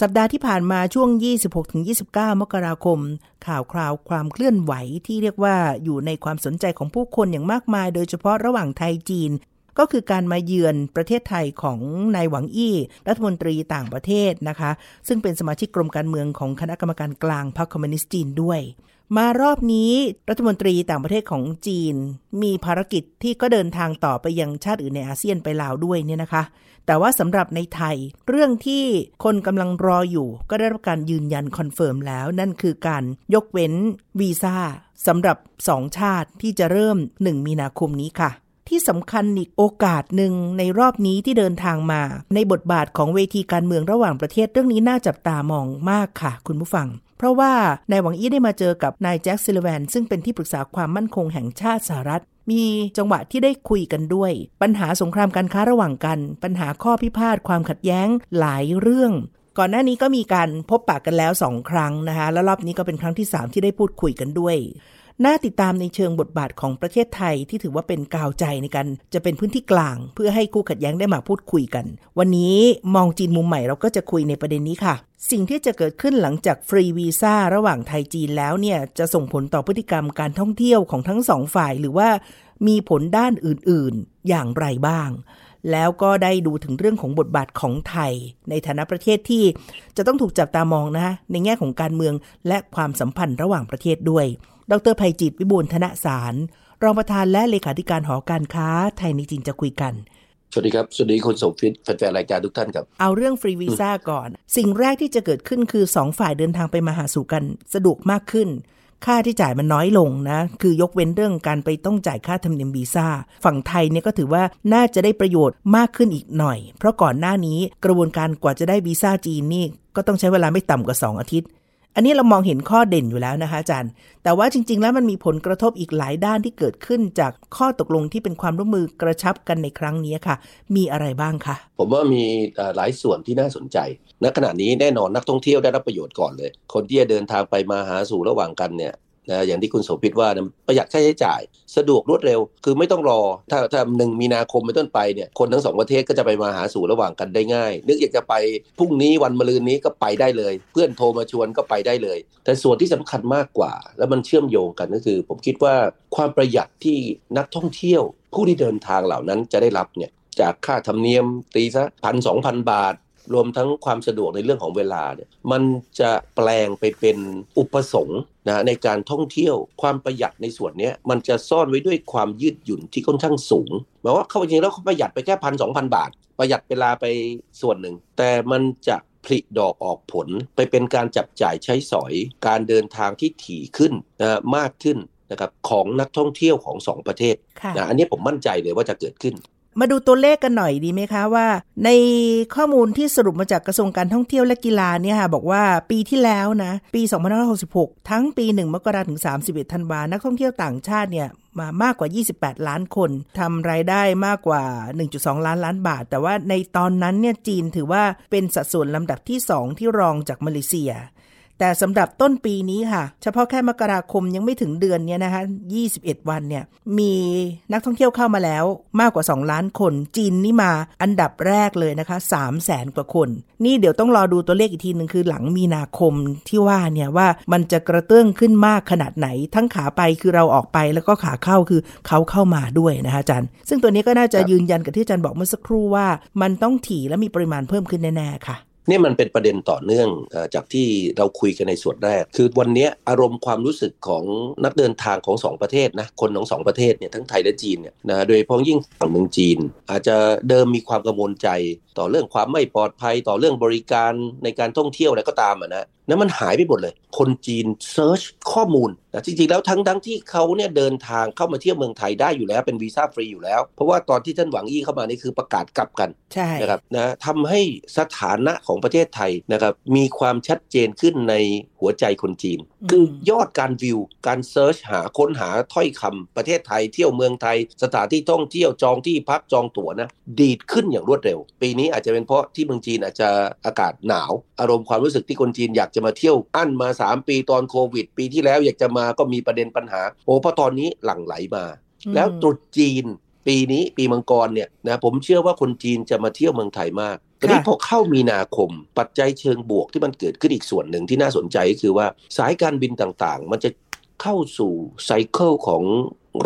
สัปดาห์ที่ผ่านมาช่วง 26-29 มกราคม ข่าวคราวความเคลื่อนไหวที่เรียกว่าอยู่ในความสนใจของผู้คนอย่างมากมาย โดยเฉพาะระหว่างไทยจีน ก็คือการมาเยือนประเทศไทยของนายหวังอี้ รัฐมนตรีต่างประเทศนะคะ ซึ่งเป็นสมาชิกกรมการเมืองของคณะกรรมการกลางพรรคคอมมิวนิสต์จีนด้วย มารอบนี้รัฐมนตรีต่างประเทศของจีน มีภารกิจที่ก็เดินทางต่อไปยังชาติอื่นในอาเซียนไปลาวด้วยเนี่ยนะคะ แต่ว่าสำหรับในไทย เรื่องที่คนกำลังรออยู่ ก็ได้รับการยืนยันคอนเฟิร์มแล้ว นั่นคือการยกเว้นวีซ่าสำหรับสองชาติที่จะเริ่ม 1 มีนาคมนี้ค่ะที่สำคัญอีกโอกาสหนึ่งในรอบนี้ที่เดินทางมา ในบทบาทของเวทีการเมืองระหว่างประเทศเรื่องนี้น่าจับตามองมากค่ะ คุณผู้ฟัง เพราะว่านายหวังอี้ได้มาเจอกับนายเจคซัลลิแวน ซึ่งเป็นที่ปรึกษาความมั่นคงแห่งชาติสหรัฐ มีจังหวะที่ได้คุยกันด้วย ปัญหาสงครามการค้าระหว่างกัน ปัญหาข้อพิพาทความขัดแย้งหลายเรื่องก่อนหน้านี้ก็มีการพบปะกันแล้วสองครั้งนะคะ แล้วรอบนี้ก็เป็นครั้งที่ 3 ที่ได้พูดคุยกันด้วย น่าติดตามในเชิงบทบาทของประเทศไทยที่ถือว่าเป็นกาวใจในการจะเป็นพื้นที่กลาง เพื่อให้คู่ขัดแย้งได้มาพูดคุยกัน วันนี้มองจีนมุมใหม่เราก็จะคุยในประเด็นนี้ค่ะ สิ่งที่จะเกิดขึ้นหลังจากฟรีวีซ่าระหว่างไทยจีนแล้วเนี่ยจะส่งผลต่อพฤติกรรมการท่องเที่ยวของทั้งสองฝ่ายหรือว่ามีผลด้านอื่นๆ อย่างไรบ้างแล้วก็ได้ดูถึงเรื่องของบทบาทของไทย ในฐานะประเทศที่จะต้องถูกจับตามองนะในแง่ของการเมืองและความสัมพันธ์ระหว่างประเทศด้วย ดรภัยจิตวิบูลย์ธนสาร รองประธานและเลขาธิการหอการค้าไทยในจีนจะคุยกันสวัสดีครับ สวัสดีคุณสมฟิตแฟนๆรายการทุกท่านครับ เอาเรื่องฟรีวีซ่าก่อน สิ่งแรกที่จะเกิดขึ้นคือสองฝ่ายเดินทางไปมาหาสู่กันสะดวกมากขึ้น ค่าที่จ่ายมันน้อยลงนะ คือยกเว้นเรื่องการไปต้องจ่ายค่าธรรมเนียมวีซ่า ฝั่งไทยเนี่ยก็ถือว่าน่าจะได้ประโยชน์มากขึ้นอีกหน่อย เพราะก่อนหน้านี้กระบวนการกว่าจะได้วีซ่าจีนนี่ก็ต้องใช้เวลาไม่ต่ำกว่า 2 อาทิตย์ อันนี้เรามองเห็นข้อเด่นอยู่แล้วนะคะอาจารย์ แต่ว่าจริง ๆ แล้วมันมีผลกระทบอีกหลายด้านที่เกิดขึ้นจากข้อตกลงที่เป็นความร่วมมือกระชับกันในครั้งนี้ค่ะ มีอะไรบ้างคะผมว่ามีหลายส่วนที่น่าสนใจณขณะนี้แน่นอนนักท่องเที่ยวได้รับประโยชน์ก่อนเลย คนที่จะเดินทางไปมาหาสู่ระหว่างกันเนี่ย นะอย่างที่คุณโสภิตว่านะประหยัดค่าใช้จ่าย สะดวกรวดเร็ว คือไม่ต้องรอ ถ้าถ้าหนึ่งมีนาคมเป็นต้นไปเนี่ยคนทั้งสองประเทศก็จะไปมาหาสู่ระหว่างกันได้ง่าย นึกอยากจะไปพรุ่งนี้วันมะรืนนี้ก็ไปได้เลย เพื่อนโทรมาชวนก็ไปได้เลย แต่ส่วนที่สำคัญมากกว่า แล้วมันเชื่อมโยงกันก็คือ ผมคิดว่าความประหยัดที่นักท่องเที่ยว ผู้ที่เดินทางเหล่านั้นจะได้รับเนี่ยจากค่าธรรมเนียมตีซะพันสองพันบาท รวมทั้งความสะดวกในเรื่องของเวลาเนี่ยมันจะแปลงไปเป็นอุปสงค์นะในการท่องเที่ยวความประหยัดในส่วนนี้มันจะซ่อนไว้ด้วยความยืดหยุ่นที่ค่อนข้างสูงหมายว่าเขาจริงๆแล้วเขาประหยัดไปแค่พันสองพันบาท ประหยัดเวลาไปส่วนหนึ่ง แต่มันจะผลิดอกออกผลไปเป็นการจับจ่ายใช้สอย การเดินทางที่ถี่ขึ้นนะมากขึ้นนะครับของนักท่องเที่ยวของสองประเทศค่ะนะอันนี้ผมมั่นใจเลยว่าจะเกิดขึ้น มาดูตัวเลขกันหน่อยดีไหมคะว่า ในข้อมูลที่สรุปมาจากกระทรวงการท่องเที่ยวและกีฬาเนี่ยค่ะบอกว่าปีที่แล้วนะ ปี 2566 ทั้งปี 1 มกราถึง 31 ธันวานักท่องเที่ยวต่างชาติเนี่ยมามากกว่า 28 ล้านคนทำรายได้มากกว่า 1.2 ล้านล้านบาท แต่ว่าในตอนนั้นเนี่ยจีนถือว่าเป็นสัดส่วนลำดับที่ 2 ที่รองจากมาเลเซีย แต่สำหรับต้นปีนี้ค่ะ เฉพาะแค่มกราคมยังไม่ถึงเดือนเนี่ยนะคะ21 วันเนี่ย มีนักท่องเที่ยวเข้ามาแล้วมากกว่า 2 ล้านคน จีนนี่มาอันดับแรกเลยนะคะ3แสนกว่าคน นี่เดี๋ยวต้องรอดูตัวเลขอีกทีหนึ่งคือหลังมีนาคมที่ว่าเนี่ยว่ามันจะกระเตื้องขึ้นมากขนาดไหน ทั้งขาไปคือเราออกไปแล้วก็ขาเข้าคือเขาเข้ามาด้วยนะคะอาจารย์ ซึ่งตัวนี้ก็น่าจะยืนยันกับที่อาจารย์บอกเมื่อสักครู่ว่า มันต้องถี่และมีปริมาณเพิ่มขึ้นแน่ๆค่ะ นี่มันเป็นประเด็นต่อเนื่องจากที่เราคุยกันในส่วนแรก คือวันนี้อารมณ์ความรู้สึกของนักเดินทางของสองประเทศนะคนของสองประเทศเนี่ยทั้งไทยและจีนเนี่ยนะโดยเฉพาะยิ่งฝั่งเมืองจีน อาจจะเดิมมีความกังวลใจ ต่อเรื่องความไม่ปลอดภัยต่อเรื่องบริการในการท่องเที่ยวอะไรก็ตามอะนะนะมันหายไปหมดเลย คนจีน search ข้อมูลนะจริงๆแล้วทั้งทั้งที่เขาเนี่ยเดินทางเข้ามาเที่ยวเมืองไทยได้อยู่แล้วเป็นวีซ่าฟรีอยู่แล้ว เพราะว่าตอนที่ท่านหวังอี้เข้ามานี่คือประกาศกลับกันใช่นะครับนะทำให้สถานะของประเทศไทยนะครับมีความชัดเจนขึ้นในหัวใจคนจีน คือยอดการวิว การเซิร์ชหาค้นหาถ้อยคำประเทศไทย เที่ยวเมืองไทย สถานที่ท่องเที่ยวจองที่พักจองตั๋วนะดีดขึ้นอย่างรวดเร็ว ปีนี้อาจจะเป็นเพราะที่เมืองจีนอาจจะอากาศหนาว อารมณ์ความรู้สึกที่คนจีนอยากจะมาเที่ยวอั้นมา 3 ปีตอนโควิด ปีที่แล้วอยากจะมาก็มีประเด็นปัญหา โอ้เพราะตอนนี้หลั่งไหลมา แล้วตรุษจีน ปีนี้ปีมังกรเนี่ยนะผมเชื่อว่าคนจีนจะมาเที่ยวเมืองไทยมากทีนี้พอเข้ามีนาคม ปัจจัยเชิงบวกที่มันเกิดขึ้นอีกส่วนหนึ่งที่น่าสนใจก็คือว่าสายการบินต่างๆ มันจะเข้าสู่ไซเคิลของ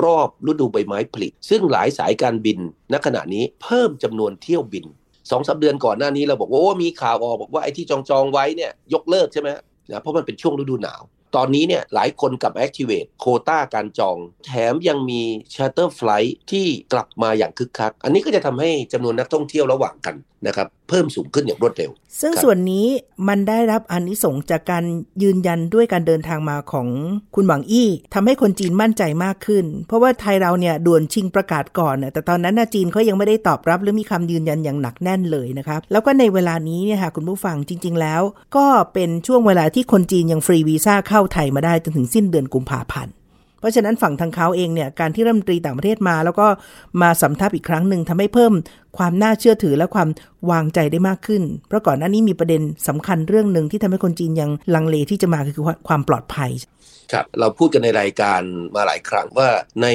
รอบฤดูใบไม้ผลิซึ่งหลายสายการบินณขณะนี้เพิ่มจำนวนเที่ยวบิน สองสาเดือนก่อนหน้านี้เราบอกว่าโอ้มีข่าวออกบอกว่าไอ้ที่จองจองไว้เนี่ยยกเลิกใช่ไหมนะเพราะมันเป็นช่วงฤดูหนาว ตอนนี้เนี่ยหลายคนกลับ activate โคต้าการจอง แถมยังมี charter flight ที่กลับมาอย่างคึกคัก อันนี้ก็จะทำให้จำนวนนักท่องเที่ยวระหว่างกัน นะครับเพิ่มสูงขึ้นอย่างรวดเร็ว ซึ่งครับส่วนนี้มันได้รับอานิสงส์จากการยืนยันด้วยการเดินทางมาของคุณหวังอี้ทำให้คนจีนมั่นใจมากขึ้น เพราะว่าไทยเราเนี่ยด่วนชิงประกาศก่อนน่ะแต่ตอนนั้นน่ะจีนเขายังไม่ได้ตอบรับหรือมีคำยืนยันอย่างหนักแน่นเลยนะครับแล้วก็ในเวลานี้เนี่ยค่ะคุณผู้ฟังจริง ๆ แล้ว ก็เป็นช่วงเวลาที่คนจีนยังฟรีวีซ่าเข้าไทยมาได้จนถึงสิ้นเดือนกุมภาพันธ์ เพราะฉะนั้นฝั่งทางเขาเองเนี่ยการที่รัฐมนตรีต่างประเทศมา แล้วก็มาสำทับอีกครั้งหนึ่งทำให้เพิ่มความน่าเชื่อถือและความวางใจได้มากขึ้น เพราะก่อนหน้านี้มีประเด็นสำคัญเรื่องหนึ่งที่ทำให้คนจีนยังลังเลที่จะมาคือความปลอดภัย ครับเราพูดกันในรายการมาหลายครั้งว่าใน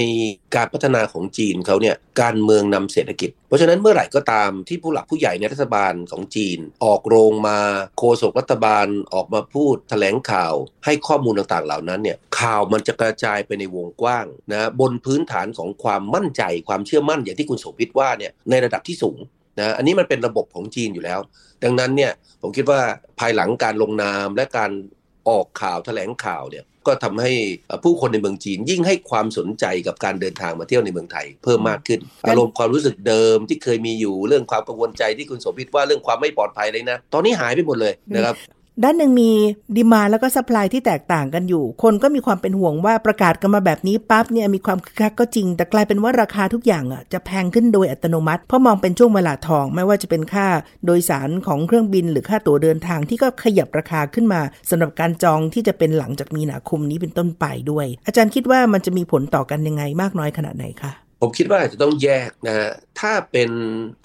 การพัฒนาของจีนเขาเนี่ยการเมืองนำเศรษฐกิจ เพราะฉะนั้นเมื่อไหร่ก็ตามที่ผู้หลักผู้ใหญ่ในรัฐบาลของจีน ออกโรงมาโฆษกรัฐบาลออกมาพูดแถลงข่าว ให้ข้อมูลต่างๆ เหล่านั้นเนี่ยข่าวมันจะกระจายไปในวงกว้างนะบนพื้นฐานของความมั่นใจความเชื่อมั่นอย่างที่คุณโสภิตว่าเนี่ยในระดับที่สูงนะอันนี้มันเป็นระบบของจีนอยู่แล้ว ดังนั้นเนี่ยผมคิดว่าภายหลังการลงนามและการออกข่าวแถลงข่าวเนี่ย ก็ทำให้ผู้คนในเมืองจีนยิ่งให้ความสนใจกับการเดินทางมาเที่ยวในเมืองไทยเพิ่มมากขึ้น อารมณ์ความรู้สึกเดิมที่เคยมีอยู่เรื่องความกังวลใจที่คุณโสภิตว่าเรื่องความไม่ปลอดภัยเลยนะ ตอนนี้หายไปหมดเลยนะครับ ด้านหนึ่งมีดีมาแล้วก็สป라이ที่แตกต่างกันอยู่ คนก็มีความเป็นห่วงว่าประกาศกันมาแบบนี้ปั๊บเนี่ยมีความคึกคักก็จริง แต่กลายเป็นว่าราคาทุกอย่างอะจะแพงขึ้นโดยอัตโนมัติ เพราะมองเป็นช่วงเวลาทอง ไม่ว่าจะเป็นค่าโดยสารของเครื่องบิน หรือค่าตั๋วเดินทางที่ก็ขยับราคาขึ้นมาสำหรับการจองที่จะเป็นหลังจากมีนาคมนี้เป็นต้นไปด้วย อาจารย์คิดว่ามันจะมีผลต่อกันยังไงมากน้อยขนาดไหนคะผมคิดว่าอาจจะต้องแยกนะฮะถ้าเป็น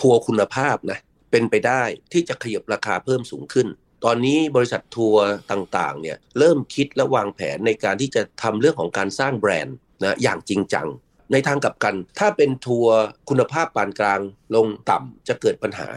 ทัวร์คุณภาพนะเป็นไปได้ที่จะขยับราคาเพิ่มสูงขึ้น ตอนนี้บริษัททัวร์ต่างๆเนี่ยเริ่มคิดและวางแผนในการที่จะทำเรื่องของการสร้างแบรนด์นะอย่างจริงจัง ในทางกลับกัน ถ้าเป็นทัวร์คุณภาพปานกลางลงต่ำจะเกิดปัญหา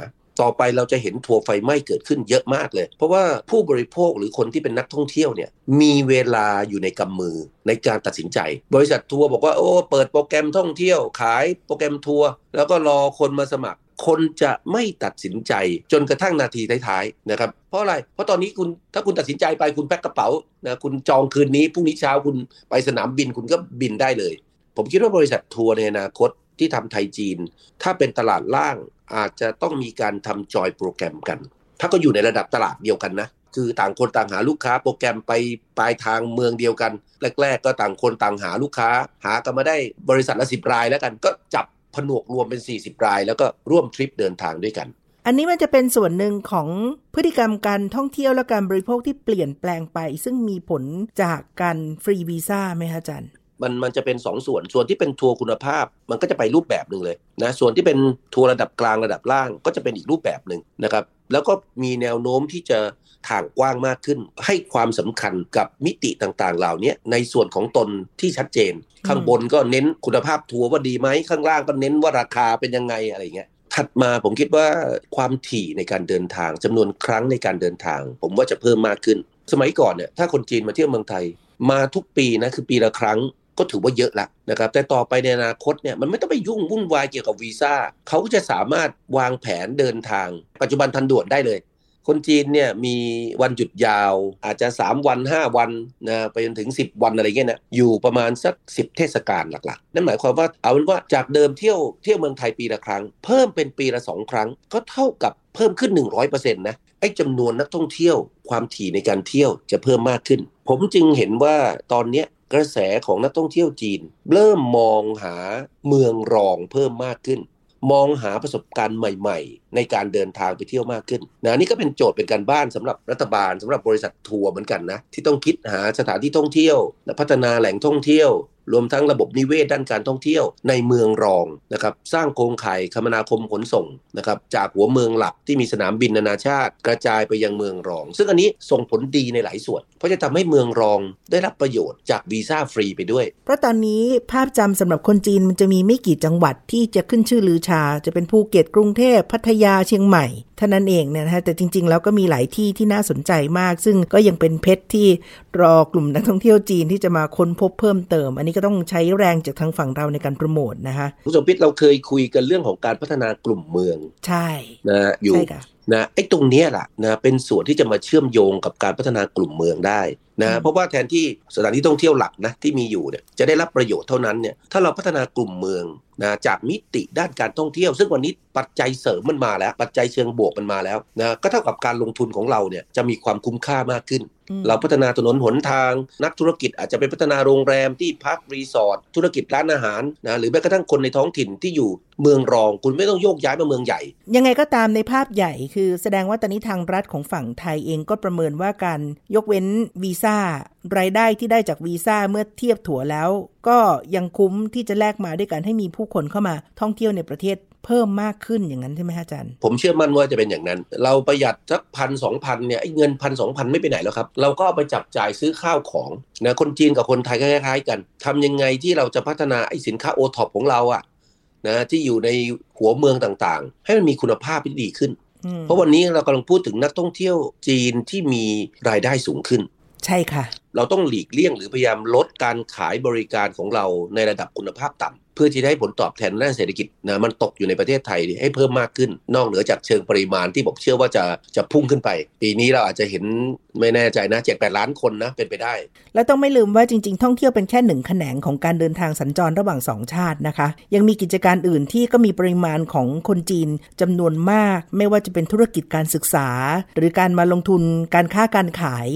ต่อไปเราจะเห็นทัวร์ไฟไหม้เกิดขึ้นเยอะมากเลย เพราะว่าผู้บริโภคหรือคนที่เป็นนักท่องเที่ยวเนี่ยมีเวลาอยู่ในกำมือในการตัดสินใจ บริษัททัวร์บอกว่าโอ้เปิดโปรแกรมท่องเที่ยวขายโปรแกรมทัวร์แล้วก็รอคนมาสมัคร คนจะไม่ตัดสินใจจนกระทั่งนาทีท้ายๆนะครับเพราะอะไร เพราะตอนนี้คุณถ้าคุณตัดสินใจไปคุณแพ็คกระเป๋านะคุณจองคืนนี้พรุ่งนี้เช้าคุณไปสนามบินคุณก็บินได้เลย ผมคิดว่าบริษัททัวร์ในอนาคตที่ทำไทยจีน ถ้าเป็นตลาดล่างอาจจะต้องมีการทำจอยโปรแกรมกัน ถ้าก็อยู่ในระดับตลาดเดียวกันนะคือต่างคนต่างหาลูกค้าโปรแกรมไปปลายทางเมืองเดียวกัน แรก ๆ ก็ต่างคนต่างหาลูกค้า หากันมาได้บริษัทละสิบรายแล้วกันก็จับ ผนวกรวมเป็น 40 ราย แล้วก็ร่วมทริปเดินทางด้วยกัน อันนี้มันจะเป็นส่วนหนึ่งของพฤติกรรมการท่องเที่ยวและการบริโภคที่เปลี่ยนแปลงไป ซึ่งมีผลจากการฟรีวีซ่าไหมคะอาจารย์มันมันจะเป็น2ส่วนส่วนที่เป็นทัวร์คุณภาพมันก็จะไปรูปแบบหนึ่งเลยนะส่วนที่เป็นทัวร์ระดับกลางระดับล่างก็จะเป็นอีกรูปแบบหนึ่งนะครับแล้วก็มีแนวโน้มที่จะ ถ่างกว้างมากขึ้น ให้ความสำคัญกับมิติต่างๆ เหล่านี้ในส่วนของตนที่ชัดเจน ข้างบนก็เน้นคุณภาพทัวร์ว่าดีไหมข้างล่างก็เน้นว่าราคาเป็นยังไงอะไรเงี้ยถัดมาผมคิดว่าความถี่ในการเดินทางจำนวนครั้งในการเดินทาง ผมว่าจะเพิ่มมากขึ้น สมัยก่อนเนี่ยถ้าคนจีนมาเที่ยวเมืองไทย มาทุกปีนะคือปีละครั้งก็ถือว่าเยอะละนะครับแต่ต่อไปในอนาคตเนี่ยมันไม่ต้องไปยุ่งวุ่นวายเกี่ยวกับวีซ่าเขาก็จะสามารถวางแผนเดินทาง ปัจจุบันทันด่วนได้เลย คนจีนเนี่ยมีวันหยุดยาวอาจจะ 3 วัน 5 วันนะไปจนถึง 10 วันอะไรเงี้ยนะอยู่ประมาณสัก 10 เทศกาลหลักๆ นั่นหมายความว่าเอาเป็นว่าจากเดิมเที่ยวเที่ยวเมืองไทยปีละครั้ง เพิ่มเป็นปีละ 2 ครั้ง ก็เท่ากับเพิ่มขึ้น 100%นะไอ้จำนวนนักท่องเที่ยว ความถี่ในการเที่ยวจะเพิ่มมากขึ้น ผมจึงเห็นว่าตอนนี้กระแสของนักท่องเที่ยวจีน เริ่มมองหาเมืองรองเพิ่มมากขึ้น มองหาประสบการณ์ใหม่ ๆ ในการเดินทางไปเที่ยวมากขึ้นนะนี่ก็เป็นโจทย์เป็นการบ้านสำหรับรัฐบาลสำหรับบริษัททัวร์เหมือนกันนะที่ต้องคิดหาสถานที่ท่องเที่ยวและพัฒนาแหล่งท่องเที่ยว รวมทั้งระบบนิเวศด้านการท่องเที่ยวในเมืองรองนะครับสร้างโครงข่ายคมนาคมขนส่งนะครับจากหัวเมืองหลักที่มีสนามบินนานาชาติ กระจายไปยังเมืองรอง ซึ่งอันนี้ส่งผลดีในหลายส่วน เพราะจะทำให้เมืองรองได้รับประโยชน์จากวีซ่าฟรีไปด้วย เพราะตอนนี้ภาพจำสำหรับคนจีนมันจะมีไม่กี่จังหวัดที่จะขึ้นชื่อลือชา จะเป็นภูเก็ตกรุงเทพพัทยาเชียงใหม่เท่านั้นเองเนี่ยนะฮะแต่จริง ๆ แล้วก็มีหลายที่ที่น่าสนใจมาก ซึ่งก็ยังเป็นเพชรที่รอกลุ่มนักท่องเที่ยวจีนที่จะมาค้นพบเพิ่มเติมอันนี้ก็ต้องใช้แรงจากทางฝั่งเราในการโปรโมทนะคะคุณสมพิษเราเคยคุยกันเรื่องของการพัฒนากลุ่มเมือง ใช่นะอยู่นะไอ้ตรงนี้แหละนะเป็นส่วนที่จะมาเชื่อมโยงกับการพัฒนากลุ่มเมืองได้ นะเพราะว่าแทนที่สถานที่ท่องเที่ยวหลักนะที่มีอยู่เนี่ยจะได้รับประโยชน์เท่านั้นเนี่ยถ้าเราพัฒนากลุ่มเมืองนะจากมิติด้านการท่องเที่ยว ซึ่งวันนี้ปัจจัยเสริมมันมาแล้ว ปัจจัยเชิงบวกมันมาแล้วนะก็เท่ากับการลงทุนของเราเนี่ยจะมีความคุ้มค่ามากขึ้น เราพัฒนาถนนหนทาง นักธุรกิจอาจจะไปพัฒนาโรงแรมที่พักรีสอร์ทธุรกิจร้านอาหารนะหรือแม้กระทั่งคนในท้องถิ่นที่อยู่เมืองรอง คุณไม่ต้องโยกย้ายมาเมืองใหญ่ ยังไงก็ตามในภาพใหญ่ คือแสดงว่าตอนนี้ทางรัฐของฝั่งไทยเองก็ประเมินว่าการยกเว้นวีซ่ารายได้ที่ได้จากวีซ่าเมื่อเทียบถั่วแล้ว ก็ยังคุ้มที่จะแลกมาด้วยการให้มีผู้คนเข้ามาท่องเที่ยวในประเทศเพิ่มมากขึ้นอย่างนั้นใช่ไหมอาจารย์ ผมเชื่อมั่นว่าจะเป็นอย่างนั้น เราประหยัดสักพันสองพันเนี่ยเงินพันสองพันไม่ไปไหนแล้วครับ เราก็เอาไปจับจ่ายซื้อข้าวของนะคนจีนกับคนไทยคล้ายๆกันทำยังไงที่เราจะพัฒนาไอ้สินค้าโอท็อปของเราอะนะที่อยู่ในหัวเมืองต่างๆ ให้มันมีคุณภาพที่ดีขึ้น เพราะวันนี้เรากำลังพูดถึงนักท่องเที่ยวจีนที่มีรายได้สูงขึ้น ใช่ค่ะ เราต้องหลีกเลี่ยงหรือพยายามลดการขายบริการของเราในระดับคุณภาพต่ำ พื่อที่ได้ผลตอบแทนด้านเศรษฐกิจนะมันตกอยู่ในประเทศไทยให้เพิ่มมากขึ้น นอกเหนือจากเชิงปริมาณที่ผมเชื่อว่าจะจะพุ่งขึ้นไป ปีนี้เราอาจจะเห็นไม่แน่ใจนะเจ็ดแปดล้านคนนะเป็นไปได้ และต้องไม่ลืมว่าจริง ๆ ท่องเที่ยวเป็นแค่หนึ่งแขนงของการเดินทางสัญจรระหว่างสองชาตินะคะ ยังมีกิจการอื่นที่ก็มีปริมาณของคนจีนจำนวนมาก ไม่ว่าจะเป็นธุรกิจการศึกษา หรือการมาลงทุนการค้าการขาย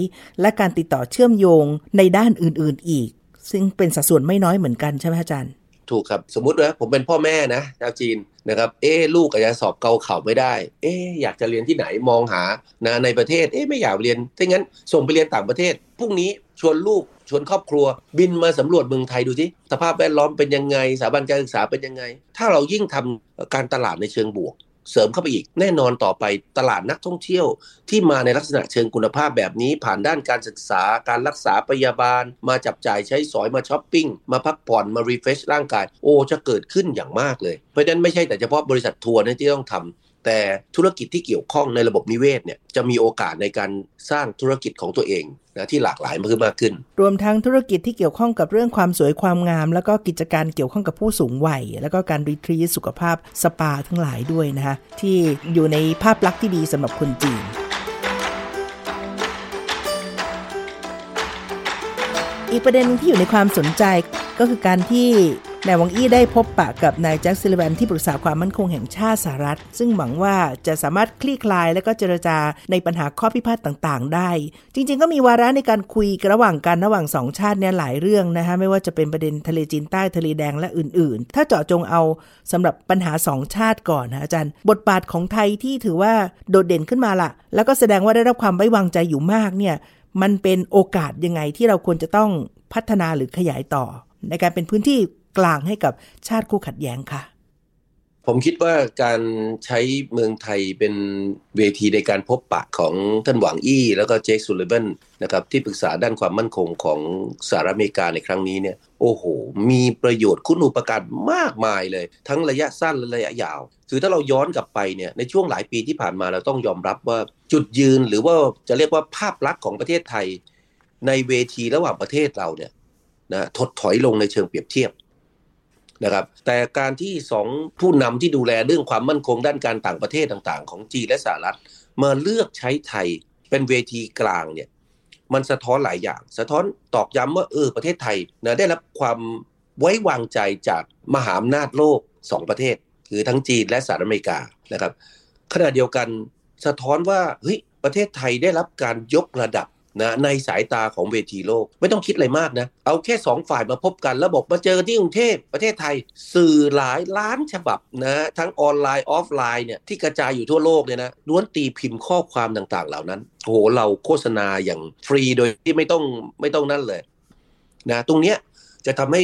และการติดต่อเชื่อมโยงในด้านอื่น ๆ อีก ซึ่งเป็นสัดส่วนไม่น้อยเหมือนกันใช่ไหมอาจารย์ ถูกครับสมมติว่าผมเป็นพ่อแม่นะชาวจีนนะครับเอ๊ลูกอาจจะสอบเกาเข่าไม่ได้ เอ๊อยากจะเรียนที่ไหนมองหานะในประเทศเอ๊ไม่อยากเรียนถ้างั้นส่งไปเรียนต่างประเทศพรุ่งนี้ชวนลูกชวนครอบครัว บินมาสำรวจเมืองไทยดูสิสภาพแวดล้อมเป็นยังไงสถาบันการศึกษาเป็นยังไง ถ้าเรายิ่งทำการตลาดในเชิงบวก เสริมเข้าไปอีก แน่นอนต่อไปตลาดนักท่องเที่ยวที่มาในลักษณะเชิงคุณภาพแบบนี้ ผ่านด้านการศึกษาการรักษาพยาบาล มาจับจ่ายใช้สอยมาช้อปปิ้ง มาพักผ่อนมารีเฟชร่างกาย โอ้จะเกิดขึ้นอย่างมากเลย เพราะฉะนั้นไม่ใช่แต่เฉพาะบริษัททัวร์นะที่ต้องทำแต่ธุรกิจที่เกี่ยวข้องในระบบนิเวศเนี่ยจะมีโอกาสในการสร้างธุรกิจของตัวเอง นะที่หลากหลายมากขึ้นมากขึ้น รวมทั้งธุรกิจที่เกี่ยวข้องกับเรื่องความสวยความงาม แล้วก็กิจการเกี่ยวข้องกับผู้สูงวัย แล้วก็การรีทรีสุขภาพสปาทั้งหลายด้วยนะคะที่อยู่ในภาพลักษณ์ที่ดีสำหรับคนจีนอีกประเด็นที่อยู่ในความสนใจก็คือการที่ นายวังอี้ได้พบปะกับนายแจ็คซิลิแวนที่ปรึกษาความมั่นคงแห่งชาติสหรัฐ ซึ่งหวังว่าจะสามารถคลี่คลายและก็เจรจาในปัญหาข้อพิพาทต่างๆ ได้ จริง ๆ ก็มีวาระในการคุยระหว่างกันระหว่างสองชาติเนี่ยหลายเรื่องนะคะไม่ว่าจะเป็นประเด็นทะเลจีนใต้ทะเลแดงและอื่น ๆ ถ้าเจาะจงเอาสำหรับปัญหาสองชาติก่อนนะอาจารย์ บทบาทของไทยที่ถือว่าโดดเด่นขึ้นมาละแล้วก็แสดงว่าได้รับความไว้วางใจอยู่มากเนี่ยมันเป็นโอกาสยังไงที่เราควรจะต้องพัฒนาหรือขยายต่อ ในการเป็นพื้นที่ กลางให้กับชาติคู่ขัดแย้งค่ะ ผมคิดว่าการใช้เมืองไทยเป็นเวทีในการพบปะของท่านหวังอี้ แล้วก็เจคซูลิเบนนะครับที่ปรึกษาด้านความมั่นคงของสหรัฐอเมริกาในครั้งนี้เนี่ยโอ้โห มีประโยชน์คุณอุปการมากมายเลย ทั้งระยะสั้นและระยะยาว คือถ้าเราย้อนกลับไปเนี่ยในช่วงหลายปีที่ผ่านมาเราต้องยอมรับว่าจุดยืนหรือว่าจะเรียกว่าภาพลักษณ์ของประเทศไทย ในเวทีระหว่างประเทศเราเนี่ยนะถดถอยลงในเชิงเปรียบเทียบ นะครับแต่การที่สองผู้นำที่ดูแลเรื่องความมั่นคงด้านการต่างประเทศต่าง ๆ ของจีนและสหรัฐ มาเลือกใช้ไทยเป็นเวทีกลางเนี่ยมันสะท้อนหลายอย่าง สะท้อนตอกย้ำว่าเออประเทศไทยนะได้รับความไว้วางใจจากมหาอำนาจโลกสองประเทศ คือทั้งจีนและสหรัฐอเมริกานะครับขณะเดียวกันสะท้อนว่าเฮ้ยประเทศไทยได้รับการยกระดับ นะในสายตาของเวทีโลก ไม่ต้องคิดอะไรมากนะ เอาแค่สองฝ่ายมาพบกันแล้วบอกมาเจอที่กรุงเทพประเทศไทย สื่อหลายล้านฉบับนะทั้งออนไลน์ออฟไลน์เนี่ยที่กระจายอยู่ทั่วโลกเนี่ยนะล้วนตีพิมพ์ข้อความต่างๆ เหล่านั้นโอ้โหเราโฆษณาอย่างฟรีโดยที่ไม่ต้องไม่ต้องนั่นเลยนะตรงเนี้ยจะทำให้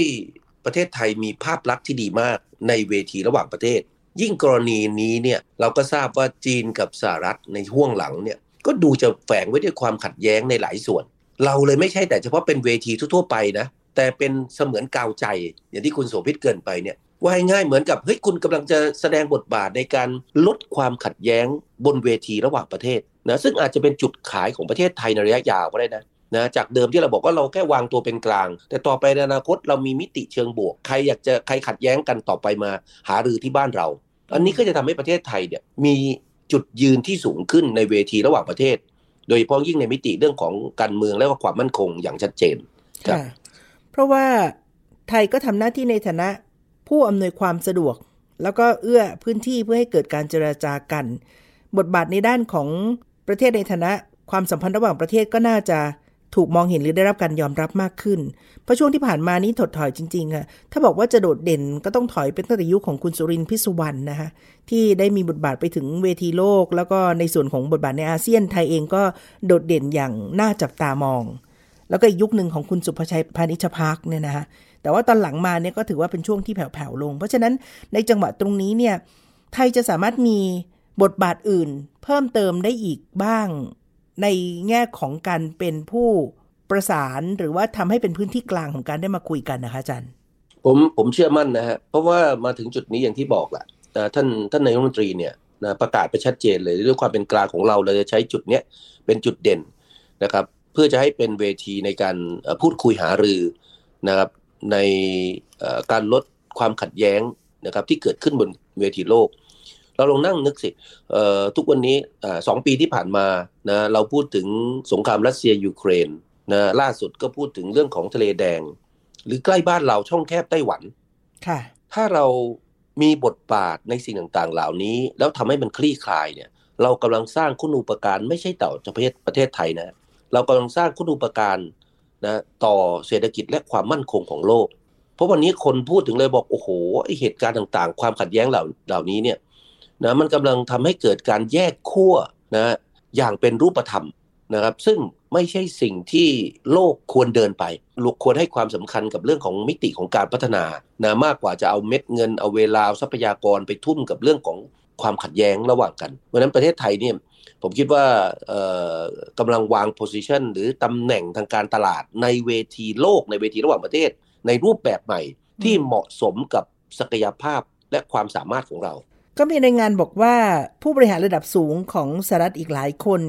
ประเทศไทยมีภาพลักษณ์ที่ดีมากในเวทีระหว่างประเทศ ยิ่งกรณีนี้เนี่ยเราก็ทราบว่าจีนกับสหรัฐในห่วงหลังเนี่ย ก็ดูจะแฝงไว้ด้วยความขัดแย้งในหลายส่วน เราเลยไม่ใช่แต่เฉพาะเป็นเวทีทั่วๆไปนะ แต่เป็นเสมือนกาวใจ อย่างที่คุณโสภิตเกินไปเนี่ยว่าง่ายเหมือนกับเฮ้ยคุณกำลังจะแสดงบทบาทในการลดความขัดแย้งบนเวทีระหว่างประเทศนะซึ่งอาจจะเป็นจุดขายของประเทศไทยในระยะยาวก็ได้นะนะจากเดิมที่เราบอกว่าเราแค่วางตัวเป็นกลาง แต่ต่อไปในอนาคตเรามีมิติเชิงบวก ใครอยากจะใครขัดแย้งกันต่อไปมาหารือที่บ้านเรา อันนี้ก็จะทำให้ประเทศไทยเนี่ยมี จุดยืนที่สูงขึ้นในเวทีระหว่างประเทศ โดยเฉพาะยิ่งในมิติเรื่องของการเมืองและความมั่นคงอย่างชัดเจนค่ะเพราะว่าไทยก็ทำหน้าที่ในฐานะผู้อำนวยความสะดวก แล้วก็เอื้อพื้นที่เพื่อให้เกิดการเจราจากัน บทบาทในด้านของประเทศในฐานะความสัมพันธ์ระหว่างประเทศก็น่าจะ ถูกมองเห็นหรือได้รับการยอมรับมากขึ้น เพราะช่วงที่ผ่านมานี้ถดถอยจริงๆค่ะถ้าบอกว่าจะโดดเด่นก็ต้องถอยเป็นตั้งแต่ยุคของคุณสุรินทร์พิสุวรรณนะคะที่ได้มีบทบาทไปถึงเวทีโลก แล้วก็ในส่วนของบทบาทในอาเซียนไทยเองก็โดดเด่นอย่างน่าจับตามอง แล้วก็อีกยุคหนึ่งของคุณสุภชัยพานิชพักเนี่ยนะคะแต่ว่าตอนหลังมาเนี่ยก็ถือว่าเป็นช่วงที่แผ่วๆลง เพราะฉะนั้นในจังหวะตรงนี้เนี่ยไทยจะสามารถมีบทบาทอื่น เพิ่มเติมได้อีกบ้าง ในแง่ของการเป็นผู้ประสานหรือว่าทำให้เป็นพื้นที่กลางของการได้มาคุยกันนะคะอาจารย์ผมผมเชื่อมั่นนะฮะเพราะว่ามาถึงจุดนี้อย่างที่บอกแหละท่านท่านนายกรัฐมนตรีเนี่ยนะประกาศไปชัดเจนเลยด้วยความเป็นกลางของเราเราจะใช้จุดเนี้ยเป็นจุดเด่นนะครับ เพื่อจะให้เป็นเวทีในการพูดคุยหารือนะครับ ในการลดความขัดแย้งนะครับ ที่เกิดขึ้นบนเวทีโลก เราลองนั่งนึกสิทุกวันนี้สองปีที่ผ่านมานะเราพูดถึงสงครามรัสเซียยูเครนนะล่าสุดก็พูดถึงเรื่องของทะเลแดง หรือใกล้บ้านเราช่องแคบไต้หวันค่ะ ถ้าเรามีบทบาทในสิ่งต่างๆ เหล่านี้ แล้วทำให้มันคลี่คลายเนี่ย เรากำลังสร้างคุณูปการไม่ใช่ต่อประเทศประเทศไทยนะ เรากำลังสร้างคุณูปการนะต่อเศรษฐกิจและความมั่นคงของโลก เพราะวันนี้คนพูดถึงเลยบอกโอ้โหไอเหตุการณ์ต่างๆ ความขัดแย้งเหล่าเหล่านี้เนี่ย นะมันกำลังทำให้เกิดการแยกขั้วนะอย่างเป็นรูปธรรมนะครับ ซึ่งไม่ใช่สิ่งที่โลกควรเดินไปลูกควรให้ความสำคัญกับเรื่องของมิติของการพัฒนานะมากกว่าจะเอาเม็ดเงินเอาเวลาทรัพยากรไปทุ่มกับเรื่องของความขัดแย้งระหว่างกันเพราะนั้นประเทศไทยเนี่ยผมคิดว่ากำลังวางโพสิชันหรือตำแหน่งทางการตลาดในเวทีโลกในเวทีระหว่างประเทศ ในรูปแบบใหม่ที่เหมาะสมกับศักยภาพและความสามารถของเรา ก็มีรายงานบอกว่าผู้บริหารระดับสูงของสหรัฐอีกหลายคน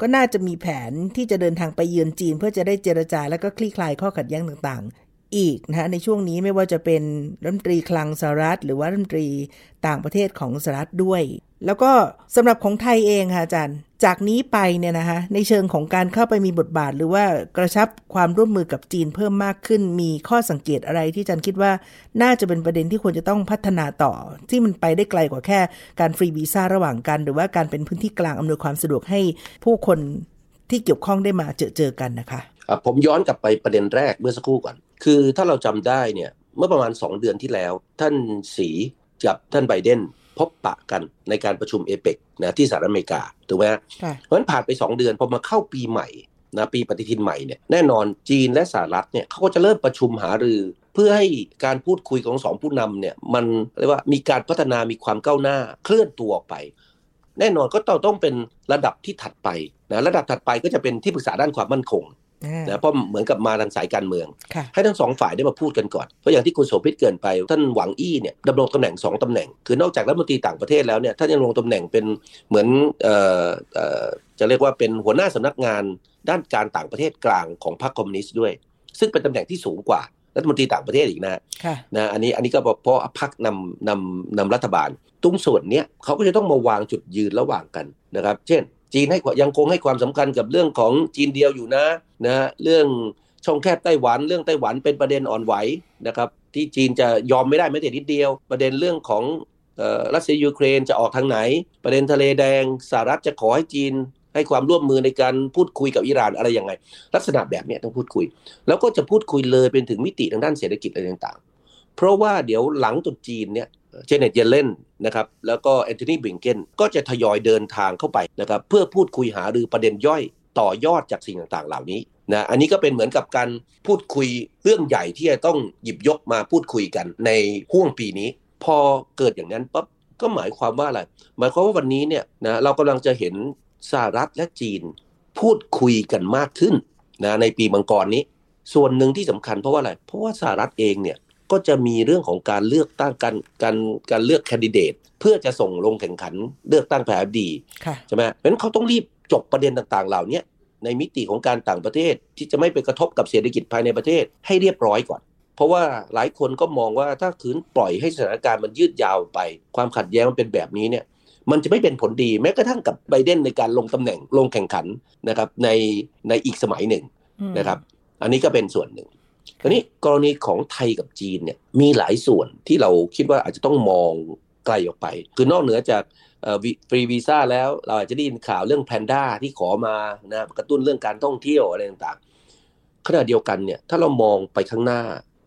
ก็น่าจะมีแผนที่จะเดินทางไปเยือนจีน เพื่อจะได้เจรจาและก็คลี่คลายข้อขัดแย้งต่าง อีกนะในช่วงนี้ไม่ว่าจะเป็นรัฐมนตรีคลังสหรัฐ หรือว่ารัฐมนตรีต่างประเทศของสหรัฐด้วย แล้วก็สำหรับของไทยเองค่ะอาจารย์ จากนี้ไปเนี่ยนะคะในเชิงของการเข้าไปมีบทบาท หรือว่ากระชับความร่วมมือกับจีนเพิ่มมากขึ้น มีข้อสังเกตอะไรที่อาจารย์คิดว่าน่าจะเป็นประเด็นที่ควรจะต้องพัฒนาต่อ ที่มันไปได้ไกลกว่าแค่การฟรีวีซ่าระหว่างกัน หรือว่าการเป็นพื้นที่กลางอำนวยความสะดวกให้ผู้คน ที่เกี่ยวข้องได้มาเจอเจอกันนะคะผมย้อนกลับไปประเด็นแรกเมื่อสักครู่ก่อน คือถ้าเราจำได้เนี่ยเมื่อประมาณ 2 เดือนที่แล้ว ท่านสีกับท่านไบเดนพบปะกันในการประชุมเอเปกนะที่สหรัฐอเมริกาถูกไหมเพราะฉะนั้นผ่านไป 2 เดือนพอมาเข้าปีใหม่นะปีปฏิทินใหม่เนี่ยแน่นอนจีนและสหรัฐเนี่ยเขาก็จะเริ่มประชุมหารือ เพื่อให้การพูดคุยของสองผู้นำเนี่ยมันเรียกว่ามีการพัฒนามีความก้าวหน้าเคลื่อนตัวออกไป แน่นอนก็ต้องต้องเป็นระดับที่ถัดไปนะระดับถัดไปก็จะเป็นที่ปรึกษาด้านความมั่นคงนะเพราะเหมือนกับมาทางสายการเมือง ให้ทั้งสองฝ่ายได้มาพูดกันก่อน เพราะอย่างที่คุณโสภิตเกินไปท่านหวังอี้เนี่ยดำรงตำแหน่ง 2ตำแหน่ง คือนอกจากรัฐมนตรีต่างประเทศแล้วเนี่ยท่านยังลงตำแหน่งเป็นเหมือนเอ่อเอ่อจะเรียกว่าเป็นหัวหน้าสำนักงานด้านการต่างประเทศกลางของพรรคคอมมิวนิสต์ด้วย ซึ่งเป็นตำแหน่งที่สูงกว่า รัฐมนตรีต่างประเทศอีกนะนะอันนี้อันนี้ก็เพราะพรรคนำนำนำรัฐบาล ตรงส่วนเนี้ยเขาก็จะต้องมาวางจุดยืนระหว่างกันนะครับ เช่น จีนให้ยังคงให้ความสำคัญกับเรื่องของจีนเดียวอยู่นะนะเรื่องช่องแคบไต้หวันเรื่องไต้หวันเป็นประเด็นอ่อนไหวนะครับที่จีนจะยอมไม่ได้แม้แต่นิดเดียว ประเด็นเรื่องของรัสเซียยูเครนจะออกทางไหน ประเด็นทะเลแดงสหรัฐจะขอให้จีน ให้ความร่วมมือในการพูดคุยกับอิหร่านอะไรยังไง ลักษณะแบบนี้ต้องพูดคุย แล้วก็จะพูดคุยเลยเป็นถึงมิติทางด้านเศรษฐกิจอะไรต่างๆ เพราะว่าเดี๋ยวหลังตรุษจีนเนี่ยเจเน็ตเยเลนนะครับแล้วก็แอนโทนีบลิงเคนก็จะทยอยเดินทางเข้าไปนะครับเพื่อพูดคุยหารือประเด็นย่อยต่อยอดจากสิ่งต่างๆ เหล่านี้นะอันนี้ก็เป็นเหมือนกับการพูดคุยเรื่องใหญ่ที่จะต้องหยิบยกมาพูดคุยกันในห่วงปีนี้ พอเกิดอย่างนั้นปั๊บก็หมายความว่าอะไร หมายความว่าวันนี้เนี่ยนะเรากำลังจะเห็น สหรัฐและจีนพูดคุยกันมากขึ้นนะในปีมังกรนี้ ส่วนหนึ่งที่สำคัญเพราะว่าอะไร เพราะว่าสหรัฐเองเนี่ยก็จะมีเรื่องของการเลือกตั้งการการการเลือกแคนดิเดต เพื่อจะส่งลงแข่งขันเลือกตั้งแพ้ดีใช่ไหมเพราะฉะนั้นเขาต้องรีบจบประเด็นต่างๆ เหล่านี้ในมิติของการต่างประเทศที่จะไม่ไปกระทบกับเศรษฐกิจภายในประเทศให้เรียบร้อยก่อน เพราะว่าหลายคนก็มองว่าถ้าขืนปล่อยให้สถานการณ์มันยืดยาวไป ความขัดแย้งมันเป็นแบบนี้เนี่ย มันจะไม่เป็นผลดีแม้กระทั่งกับไบเดนในการลงตำแหน่งลงแข่งขันนะครับในในอีกสมัยหนึ่งนะครับ อันนี้ก็เป็นส่วนหนึ่งคราวนี้กรณีของไทยกับจีนเนี่ยมีหลายส่วนที่เราคิดว่าอาจจะต้องมองไกลออกไป คือนอกเหนือจากฟรีวีซ่าแล้วเราอาจจะได้ยินข่าวเรื่องแพนด้าที่ขอมานะกระตุ้นเรื่องการท่องเที่ยวอะไรต่างๆขณะเดียวกันเนี่ยถ้าเรามองไปข้างหน้า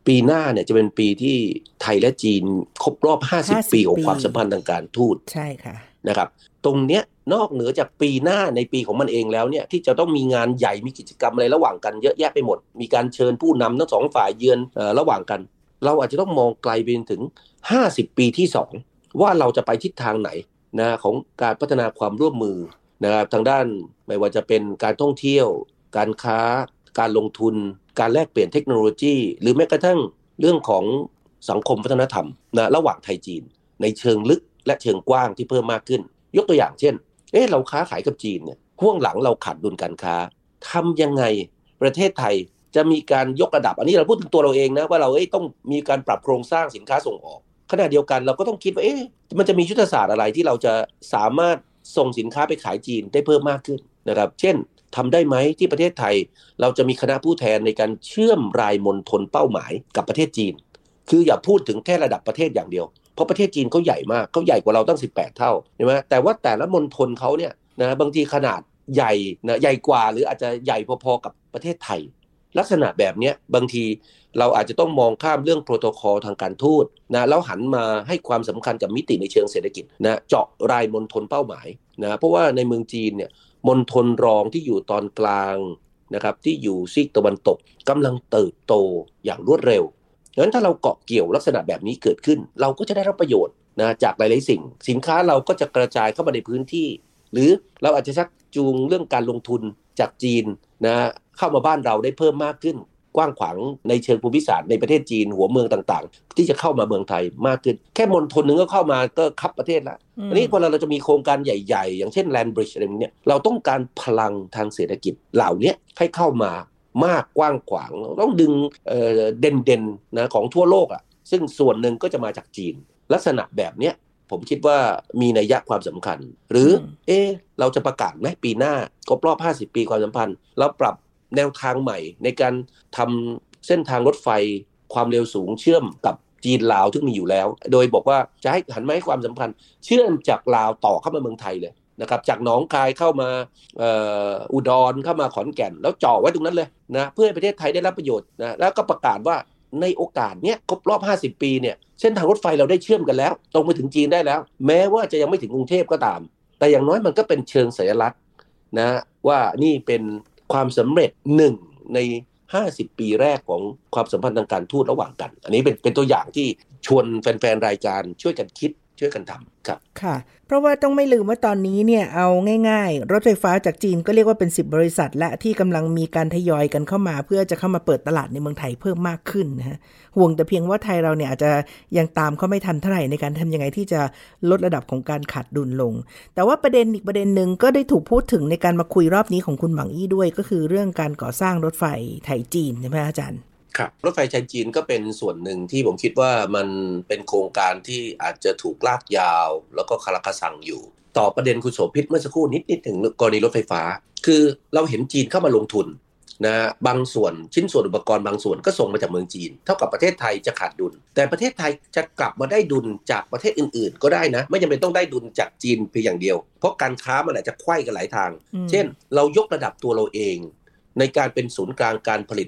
ปีหน้าเนี่ยจะเป็นปีที่ไทยและจีนครบรอบ 50 ปีของความสัมพันธ์ทางการทูตใช่ค่ะ นะครับ ตรงเนี้ยนอกเหนือจากปีหน้าในปีของมันเองแล้วเนี่ยที่จะต้องมีงานใหญ่มีกิจกรรมอะไรระหว่างกันเยอะแยะไปหมด มีการเชิญผู้นำทั้งสองฝ่ายเยือนระหว่างกัน เราอาจจะต้องมองไกลไปถึง 50 ปีที่ 2 ว่าเราจะไปทิศทางไหนนะของการพัฒนาความร่วมมือนะครับทางด้านไม่ว่าจะเป็นการท่องเที่ยว การค้า การลงทุน การแลกเปลี่ยนเทคโนโลยี หรือแม้กระทั่งเรื่องของสังคมวัฒนธรรมนะระหว่างไทยจีน ในเชิงลึก และเชิงกว้างที่เพิ่มมากขึ้น ยกตัวอย่างเช่น เอ๊ะเราค้าขายกับจีนเนี่ยห่วงหลังเราขาดดุลการค้าทำยังไงประเทศไทยจะมีการยกระดับ อันนี้เราพูดถึงตัวเราเองนะว่าเราเอ้ต้องมีการปรับโครงสร้างสินค้าส่งออกขณะเดียวกันเราก็ต้องคิดว่าเอ๊ะมันจะมียุทธศาสตร์อะไรที่เราจะสามารถส่งสินค้าไปขายจีนได้เพิ่มมากขึ้นนะครับ เช่นทำได้ไหมที่ประเทศไทย เราจะมีคณะผู้แทนในการเชื่อมรายมณฑลเป้าหมายกับประเทศจีน คืออย่าพูดถึงแค่ระดับประเทศอย่างเดียว ราะประเทศจีนเขาใหญ่มากเขาใหญ่กว่าเราตั้ง 18 เท่าใช่ไหมแต่ว่าแต่ละมณฑลเขาเนี่ยนะบางทีขนาดใหญ่นะใหญ่กว่าหรืออาจจะใหญ่พอๆกับประเทศไทย ลักษณะแบบนี้บางทีเราอาจจะต้องมองข้ามเรื่องโปรโตคอลทางการทูตนะแล้วหันมาให้ความสำคัญกับมิติในเชิงเศรษฐกิจนะเจาะรายมณฑลเป้าหมายนะเพราะว่าในเมืองจีนเนี่ยมณฑลรองที่อยู่ตอนกลางนะครับที่อยู่ซีกตะวันตกกำลังเติบโตอย่างรวดเร็ว นั้นถ้าเราเกาะเกี่ยวลักษณะแบบนี้เกิดขึ้น เราก็จะได้รับประโยชน์นะจากหลายๆสิ่ง สินค้าเราก็จะกระจายเข้ามาในพื้นที่ หรือเราอาจจะชักจูงเรื่องการลงทุนจากจีนนะเข้ามาบ้านเราได้เพิ่มมากขึ้น กว้างขวางในเชิงภูมิศาสตร์ในประเทศจีนหัวเมืองต่างๆ ที่จะเข้ามาเมืองไทยมากขึ้น แค่มณฑลหนึ่งก็เข้ามาก็คับประเทศละอันนี้พอเราจะมีโครงการใหญ่ ๆ อย่างเช่นแลนบริดจ์อะไรพวกนี้เราต้องการพลังทางเศรษฐกิจเหล่านี้ให้เข้ามา มากกว้างขวางต้องดึงเด่นๆนะของทั่วโลกอะซึ่งส่วนหนึ่งก็จะมาจากจีน ลักษณะแบบเนี้ยผมคิดว่ามีนัยยะความสำคัญ หรือเออเราจะประกาศไหมปีหน้าครบรอบ 50 ปีความสัมพันธ์แล้วปรับแนวทางใหม่ในการทำเส้นทางรถไฟความเร็วสูงเชื่อมกับจีนลาวที่มีอยู่แล้ว โดยบอกว่าจะให้หันมาให้ความสำคัญเชื่อมจากลาวต่อเข้ามาเมืองไทยเลย นะครับจากหนองคายเข้ามาอุดรเข้ามาขอนแก่น แล้วจ่อไว้ตรงนั้นเลยนะเพื่อให้ประเทศไทยได้รับประโยชน์นะแล้วก็ประกาศว่าในโอกาสเนี้ยครบรอบ 50 ปีเนี่ยเส้นทางรถไฟเราได้เชื่อมกันแล้ว ตรงไปถึงจีนได้แล้ว แม้ว่าจะยังไม่ถึงกรุงเทพก็ตาม แต่อย่างน้อยมันก็เป็นเชิงสัญลักษณ์นะว่านี่เป็นความสำเร็จหนึ่งใน 50 ปีแรกของความสัมพันธ์ทางการทูตระหว่างกัน อันนี้เป็นเป็นตัวอย่างที่ชวนแฟนๆรายการช่วยกันคิด ช่วยกันทำครับค่ะ เพราะว่าต้องไม่ลืมว่าตอนนี้เนี่ยเอาง่ายๆ รถไฟฟ้าจากจีนก็เรียกว่าเป็น 10 บริษัท และที่กำลังมีการทยอยกันเข้ามา เพื่อจะเข้ามาเปิดตลาดในเมืองไทยเพิ่มมากขึ้นนะฮะห่วงแต่เพียงว่าไทยเราเนี่ยอาจจะยังตามเขาไม่ทันเท่าไหร่ในการทำยังไงที่จะลดระดับของการขาดดุลลง แต่ว่าประเด็นอีกประเด็นหนึ่งก็ได้ถูกพูดถึงในการมาคุยรอบนี้ของคุณหมังอี้ด้วย ก็คือเรื่องการก่อสร้างรถไฟไทยจีนใช่ไหมอาจารย์ ครับรถไฟไทยจีนก็เป็นส่วนหนึ่งที่ผมคิดว่ามันเป็นโครงการที่อาจจะถูกลากยาว แล้วก็คาราคาซังอยู่ ต่อประเด็นคุณโสภิตเมื่อสักครู่นิดนิดถึงกรณีรถไฟฟ้า คือเราเห็นจีนเข้ามาลงทุนนะบางส่วนชิ้นส่วนอุปกรณ์บางส่วนก็ส่งมาจากเมืองจีน เท่ากับประเทศไทยจะขาดดุล แต่ประเทศไทยจะกลับมาได้ดุลจากประเทศอื่น ๆ ก็ได้นะ ไม่จำเป็นต้องได้ดุลจากจีนเพียงอย่างเดียว เพราะการค้ามันอาจจะไขว้กันหลายทางอืมเช่น เรายกระดับตัวเราเอง ในการเป็นศูนย์กลางการผลิต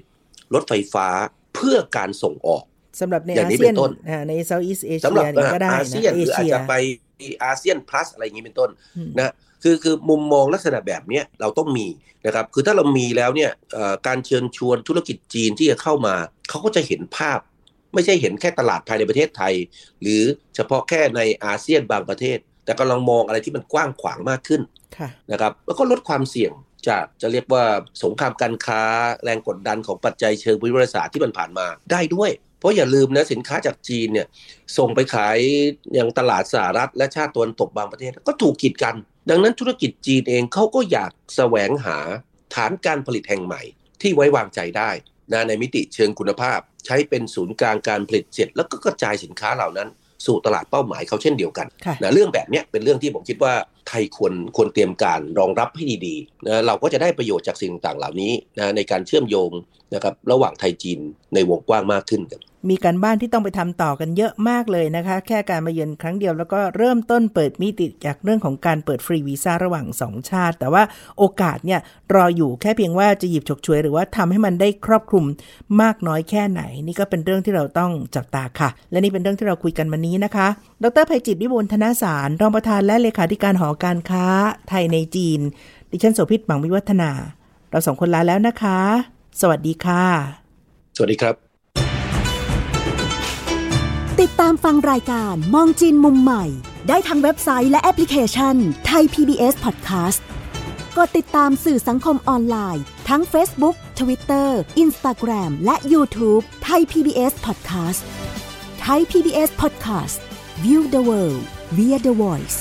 รถไฟฟ้าเพื่อการส่งออกสำหรับในอย่างอานี้เซียนเป็นต้นอ่าในเซาท์อีสเอสำหรับเชียก็ได้อานะเซียนหเอรืออาจเชียจะไปอาเซียน plus อะไรอย่างนี้เป็นต้นอืมนะคือคือมุมมองลักษณะแบบเนี้ยเราต้องมีนะครับคือถ้าเรามีแล้วเนี่ยเอ่อการเชิญชวนธุรกิจจีนที่จะเข้ามาเขาก็จะเห็นภาพ ไม่ใช่เห็นแค่ตลาดภายในประเทศไทย หรือเฉพาะแค่ในอาเซียนบางประเทศ แต่กำลังมองอะไรที่มันกว้างขวางมากขึ้นค่ะนะครับแล้วก็ลดความเสี่ยง จากจะเรียกว่าสงครามการค้าแรงกดดันของปัจจัยเชิงวิทยาศาสตร์ที่มันผ่านมาได้ด้วย เพราะอย่าลืมนะสินค้าจากจีนเนี่ยส่งไปขายยังตลาดสหรัฐและชาติตะวันตกบางประเทศก็ถูกกีดกัน ดังนั้นธุรกิจจีนเองเขาก็อยากแสวงหาฐานการผลิตแห่งใหม่ ที่ไว้วางใจได้นะในมิติเชิงคุณภาพ ใช้เป็นศูนย์กลางการผลิตเสร็จ แล้วก็กระจายสินค้าเหล่านั้น สู่ตลาดเป้าหมายเขาเช่นเดียวกันค่ะนะเรื่องแบบเนี้ยเป็นเรื่องที่ผมคิดว่าไทยควรควรเตรียมการรองรับให้ดีๆนะเราก็จะได้ประโยชน์จากสิ่งต่างๆเหล่านี้นะในการเชื่อมโยงนะครับระหว่างไทยจีนในวงกว้างมากขึ้นครับมีการบ้านที่ต้องไปทำต่อกันเยอะมากเลยนะคะ แค่การมาเยือนครั้งเดียวแล้วก็เริ่มต้นเปิดมิติจากเรื่องของการเปิดฟรีวีซ่าระหว่างสองชาติ แต่ว่าโอกาสเนี่ยรออยู่แค่เพียงว่าจะหยิบฉกฉวยหรือว่าทำให้มันได้ครอบคลุมมากน้อยแค่ไหน นี่ก็เป็นเรื่องที่เราต้องจับตาค่ะ และนี่เป็นเรื่องที่เราคุยกันวันนี้นะคะ ดรภัยจิตวิบูลย์ธนสารรองประธานและเลขาธิการหอการค้าไทยในจีน ดิฉันโสภิตหมังวิวัฒนา เราสองคนลาแล้วนะคะ สวัสดีค่ะ สวัสดีครับ ติดตามฟังรายการมองจีนมุมใหม่ ได้ทางเว็บไซต์และแอปพลิเคชันไทย PBS Podcast กดติดตามสื่อสังคมออนไลน์ ทั้ง Facebook Twitter Instagram และ YouTube ไทย PBS Podcast ไทย PBS Podcast View the world via the voice